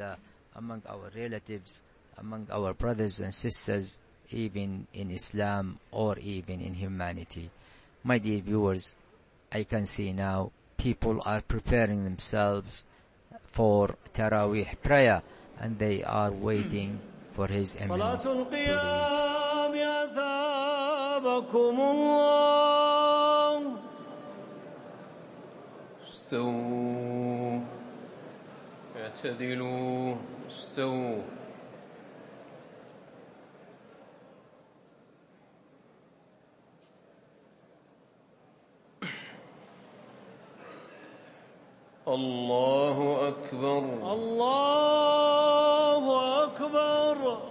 other, among our relatives, among our brothers and sisters, even in Islam or even in humanity. My dear viewers, I can see now people are preparing themselves for Taraweeh prayer and they are waiting for His Eminence to lead. اعتدلوا استووا الله أكبر. الله أكبر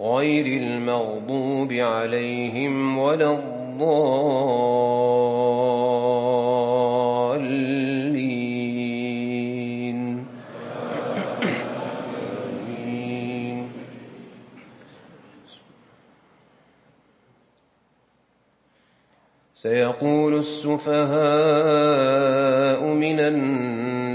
غير المغضوب عليهم ولا الضالين. سيقول السفهاء من الناس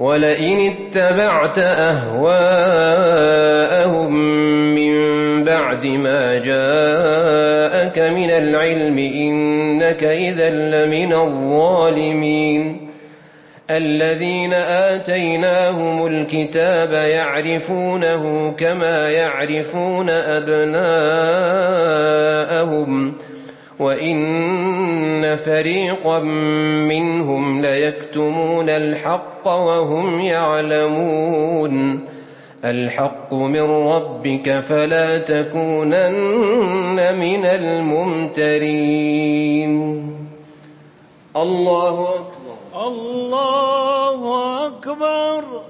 ولئن اتبعت أهواءهم من بعد ما جاءك من العلم إنك إذا لمن الظالمين. الذين آتيناهم الكتاب يعرفونه كما يعرفون أبناءهم. وإن فريقا منهم ليكتمون الحق وهم يعلمون. الحق من ربك فلا تكونن من الممترين. الله أكبر. الله أكبر.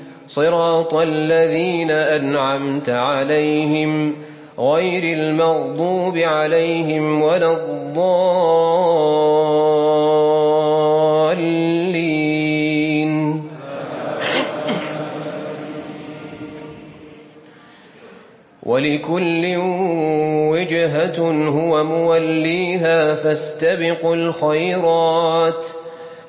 صراط الذين أنعمت عليهم غير المغضوب عليهم ولا الضالين. ولكل وجهة هو موليها فاستبقوا الخيرات.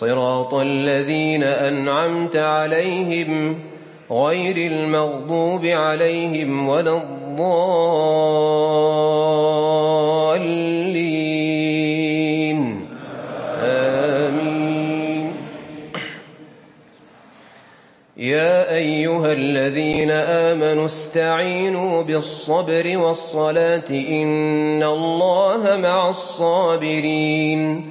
صراط الذين أنعمت عليهم غير المغضوب عليهم ولا الضالين. آمين. يا أيها الذين آمنوا استعينوا بالصبر والصلاة إن الله مع الصابرين.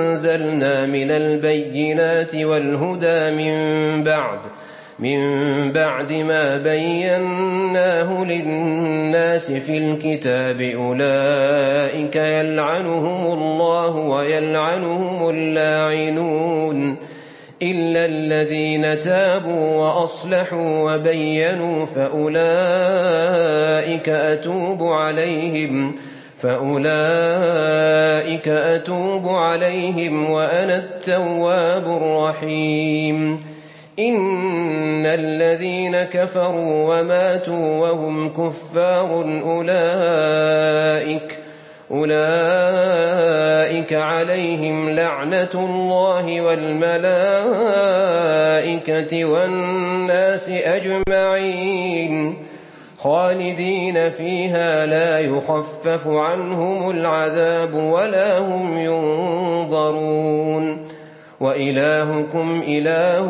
أنزلنا من البينات والهدى من بعد من بعد ما بيناه للناس في الكتاب. أولئك يلعنهم الله ويلعنهم اللاعنون. إلا الذين تابوا وأصلحوا وبينوا فأولئك أتوب عليهم. فأولئك أتوب عليهم وأنا التواب الرحيم إن الذين كفروا وماتوا وهم كفار أولئك أولئك عليهم لعنة الله والملائكة والناس أجمعين خالدين فيها لا يخفف عنهم العذاب ولا هم ينظرون. وإلهكم إله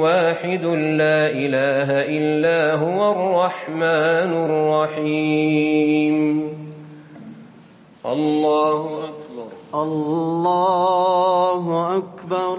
واحد لا إله إلا هو الرحمن الرحيم. الله أكبر. الله أكبر.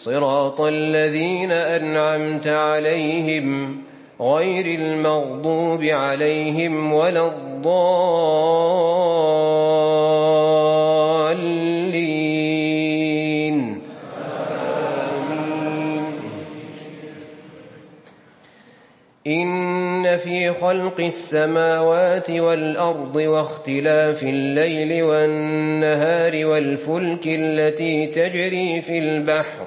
صراط الذين أنعمت عليهم غير المغضوب عليهم ولا الضالين. آمين إن في خلق السماوات والأرض واختلاف الليل والنهار والفلك التي تجري في البحر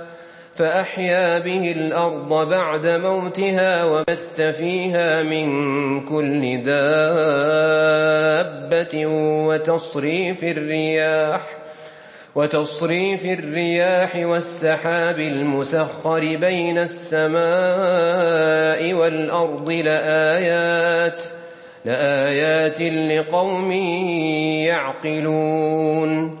فأحيا به الأرض بعد موتها وبث فيها من كل دابة وتصريف الرياح وتصريف الرياح والسحاب المسخر بين السماء والأرض لآيات لآيات لقوم يعقلون.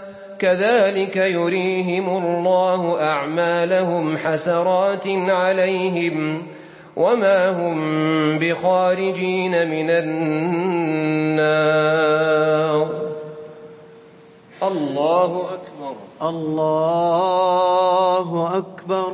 كذلك يريهم الله أعمالهم حسرات عليهم وما هم بخارجين من النار. الله أكبر. الله أكبر.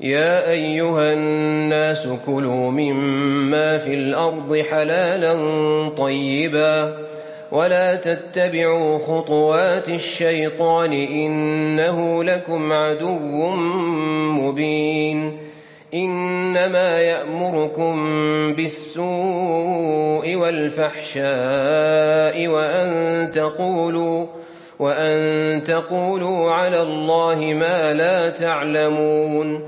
يا أيها الناس كلوا مما في الأرض حلالا طيبا ولا تتبعوا خطوات الشيطان إنه لكم عدو مبين إنما يأمركم بالسوء والفحشاء وأن تقولوا وأن تقولوا على الله ما لا تعلمون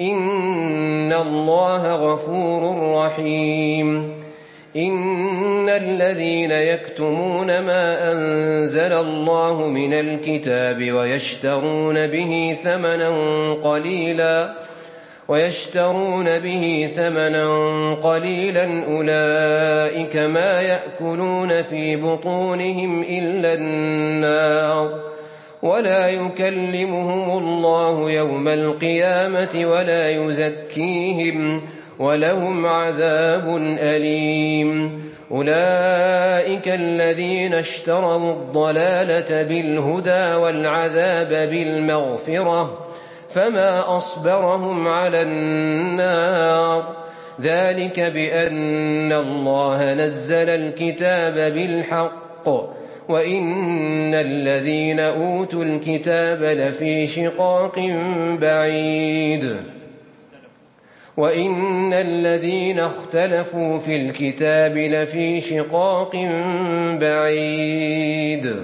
إن الله غفور رحيم إن الذين يكتمون ما أنزل الله من الكتاب ويشترون به ثمنا قليلا ويشترون به ثمنا قليلا أولئك ما يأكلون في بطونهم إلا النار ولا يكلمهم الله يوم القيامة ولا يزكيهم ولهم عذاب أليم. أولئك الذين اشتروا الضلالة بالهدى والعذاب بالمغفرة فما أصبرهم على النار. ذلك بأن الله نزل الكتاب بالحق وإن الذين أوتوا الكتاب لفي شقاق بعيد وإن الذين اختلفوا في الكتاب لفي شقاق بعيد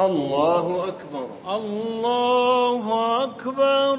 الله أكبر الله أكبر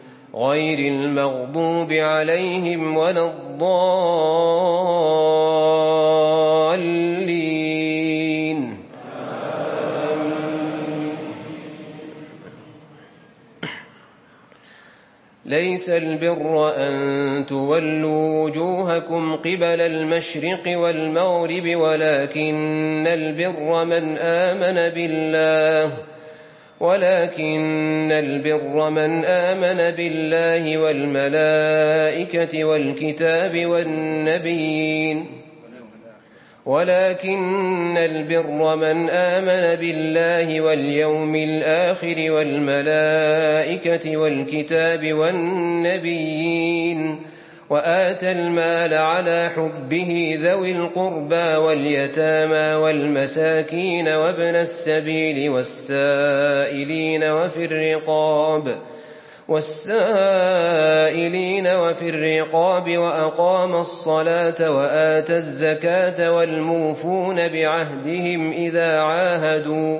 غير المغضوب عليهم ولا الضالين. ليس البر أن تولوا وجوهكم قبل المشرق والمغرب ولكن البر من آمن بالله. ولكن البر من آمن بالله والملائكة والكتاب والنبيين. ولكن البر من آمن بالله واليوم الآخر والملائكة والكتاب والنبيين. وآتى المال على حبه ذوي القربى واليتامى والمساكين وابن السبيل والسائلين وفي الرقاب والسائلين وفي الرقاب وأقام الصلاة وآتى الزكاة والموفون بعهدهم إذا عاهدوا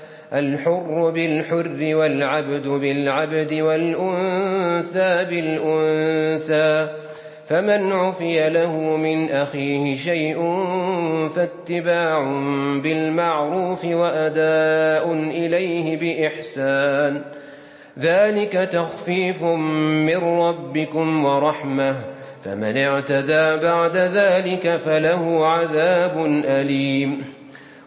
الحر بالحر والعبد بالعبد والأنثى بالأنثى فمن عفي له من أخيه شيء فاتباع بالمعروف وأداء إليه بإحسان. ذلك تخفيف من ربكم ورحمة فمن اعتدى بعد ذلك فله عذاب أليم.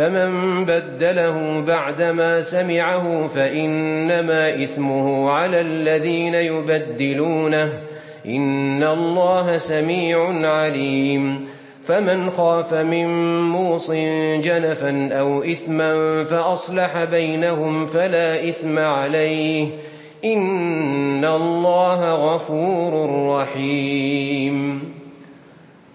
فمن بدله بعدما سمعه فإنما إثمه على الذين يبدلونه. إن الله سميع عليم. فمن خاف من موص جنفا أو إثما فأصلح بينهم فلا إثم عليه. إن الله غفور رحيم.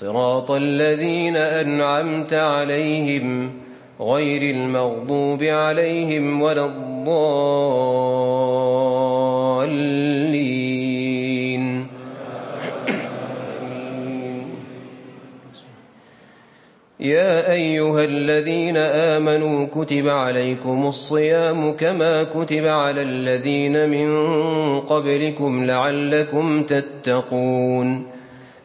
صراط الذين أنعمت عليهم غير المغضوب عليهم ولا الضالين. يا أيها الذين آمنوا كتب عليكم الصيام كما كتب على الذين من قبلكم لعلكم تتقون.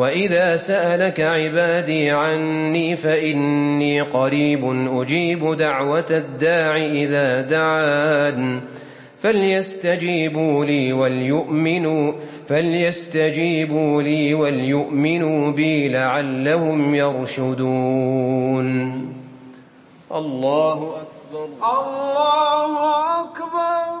وإذا سألك عبادي عني فإني قريب أجيب دعوة الداع إذا دعان فليستجيبوا لي وليؤمنوا فليستجيبوا لي وليؤمنوا بي لعلهم يرشدون الله أكبر الله أكبر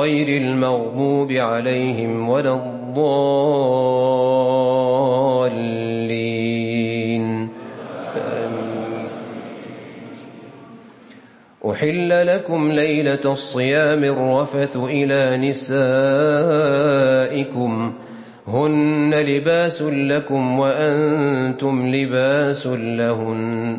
غير المغضوب عليهم ولا الضالين. أحل لكم ليلة الصيام الرفث إلى نسائكم. هن لباس لكم وأنتم لباس لهن.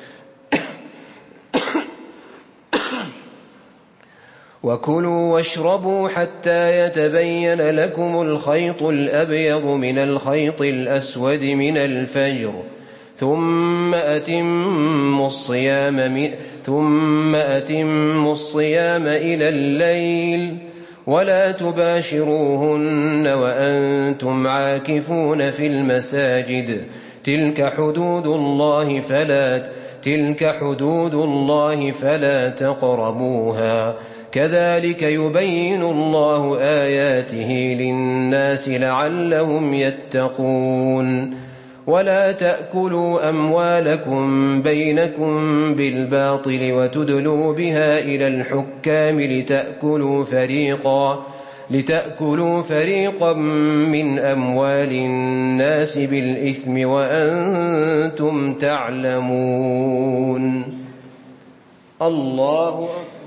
وكلوا واشربوا حتى يتبين لكم الخيط الأبيض من الخيط الأسود من الفجر. ثم أتموا الصيام ثم أتموا الصيام إلى الليل. ولا تباشروهن وأنتم عاكفون في المساجد. تلك حدود الله فلا تلك حدود الله فلا تقربوها. كذلك يبين الله آياته للناس لعلهم يتقون. ولا تأكلوا أموالكم بينكم بالباطل وتدلوا بها إلى الحكام لتأكلوا فريقا لتأكلوا فريقا من أموال الناس بالإثم وأنتم تعلمون. الله أكبر.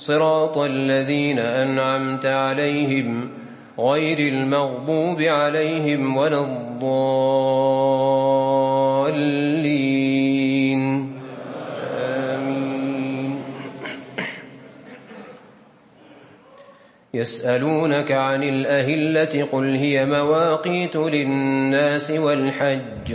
صراط الذين أنعمت عليهم غير المغضوب عليهم ولا الضالين. آمين. يسألونك عن الأهلة قل هي مواقيت للناس والحج.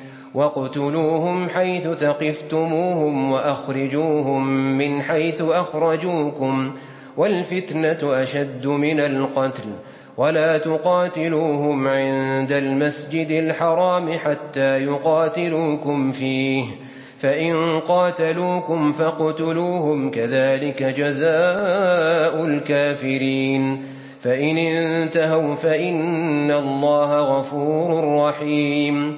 واقتلوهم حيث ثقفتموهم وأخرجوهم من حيث أخرجوكم والفتنة أشد من القتل ولا تقاتلوهم عند المسجد الحرام حتى يقاتلوكم فيه فإن قاتلوكم فاقتلوهم كذلك جزاء الكافرين فإن انتهوا فإن الله غفور رحيم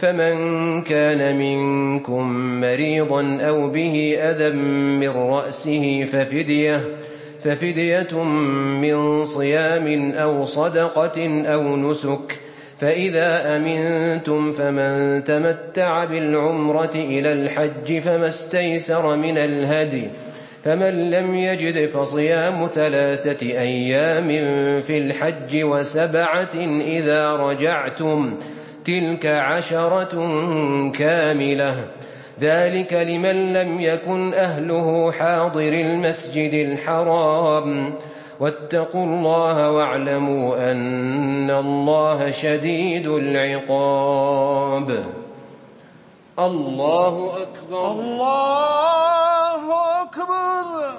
فمن كان منكم مريضا أو به أذى من رأسه ففدية ففدية من صيام أو صدقة أو نسك فإذا أمنتم فمن تمتع بالعمرة إلى الحج فما استيسر من الهدي فمن لم يجد فصيام ثلاثة أيام في الحج وسبعة إذا رجعتم تلك عشرة كاملة. ذلك لمن لم يكن أهله حاضر المسجد الحرام. واتقوا الله واعلموا أن الله شديد العقاب. الله أكبر. الله أكبر.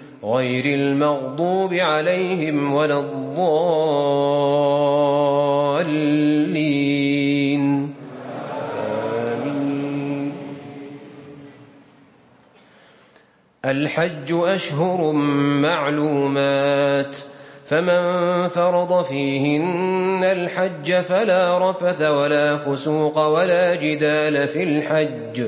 غير المغضوب عليهم ولا الضالين. آمين. الحج أشهر معلومات فمن فرض فيهن الحج فلا رفث ولا فسوق ولا جدال في الحج.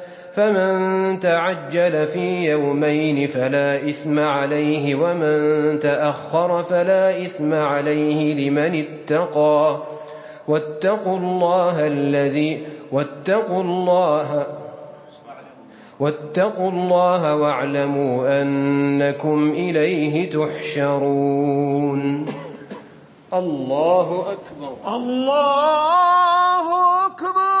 فمن تعجل في يومين فلا إثم عليه ومن تأخر فلا إثم عليه لمن اتقى. واتقوا الله الذي واتقوا الله واتقوا الله واعلموا أنكم إليه تحشرون. الله أكبر. الله أكبر.